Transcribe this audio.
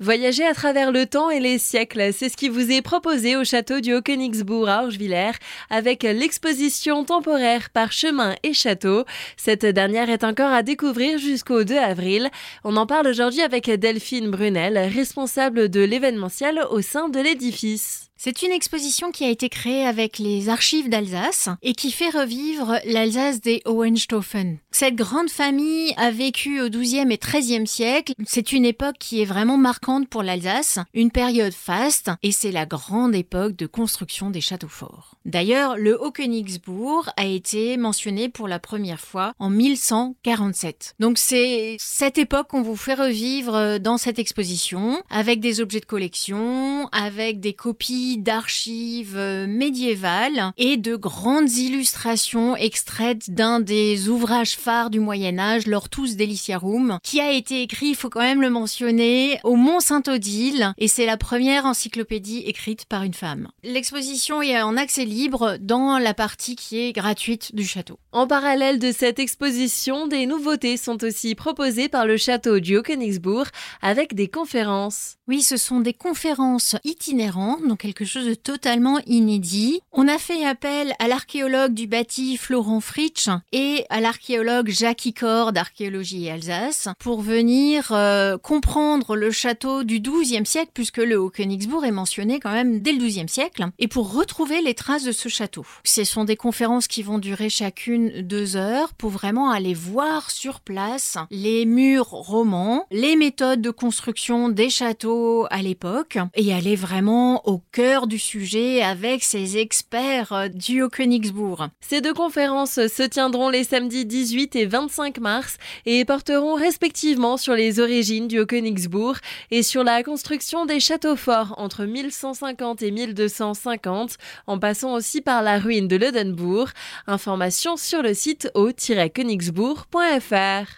Voyager à travers le temps et les siècles, c'est ce qui vous est proposé au château du Haut-Königsbourg à Orgevillers avec l'exposition temporaire par chemin et château. Cette dernière est encore à découvrir jusqu'au 2 avril. On en parle aujourd'hui avec Delphine Brunel, responsable de l'événementiel au sein de l'édifice. C'est une exposition qui a été créée avec les archives d'Alsace et qui fait revivre l'Alsace des Hohenstaufen. Cette grande famille a vécu au XIIe et XIIIe siècle. C'est une époque qui est vraiment marquante pour l'Alsace, une période faste et c'est la grande époque de construction des châteaux forts. D'ailleurs, le Haut-Königsbourg a été mentionné pour la première fois en 1147. Donc c'est cette époque qu'on vous fait revivre dans cette exposition avec des objets de collection, avec des copies d'archives euh, médiévales et de grandes illustrations extraites d'un des ouvrages phares du Moyen Âge, l'Ortus Deliciarum, qui a été écrit, il faut quand même le mentionner, au Mont Saint-Odile, et c'est la première encyclopédie écrite par une femme. L'exposition est en accès libre dans la partie qui est gratuite du château. En parallèle de cette exposition, des nouveautés sont aussi proposées par le château du Haut-Königsbourg avec des conférences. Oui, ce sont des conférences itinérantes, donc chose de totalement inédit. On a fait appel à l'archéologue du bâti Florent Fritsch et à l'archéologue Jacques Icor d'Archéologie Alsace pour venir euh, comprendre le château du XIIe siècle, puisque le Haut-Königsbourg est mentionné quand même dès le XIIe siècle, et pour retrouver les traces de ce château. Ce sont des conférences qui vont durer chacune deux heures pour vraiment aller voir sur place les murs romans, les méthodes de construction des châteaux à l'époque, et aller vraiment au cœur du sujet avec ces experts euh, du Haut-Königsbourg. Ces deux conférences se tiendront les samedis 18 et 25 mars et porteront respectivement sur les origines du Haut-Königsbourg et sur la construction des châteaux forts entre 1150 et 1250, en passant aussi par la ruine de l'Odenbourg. Information sur le site au-königsbourg.fr.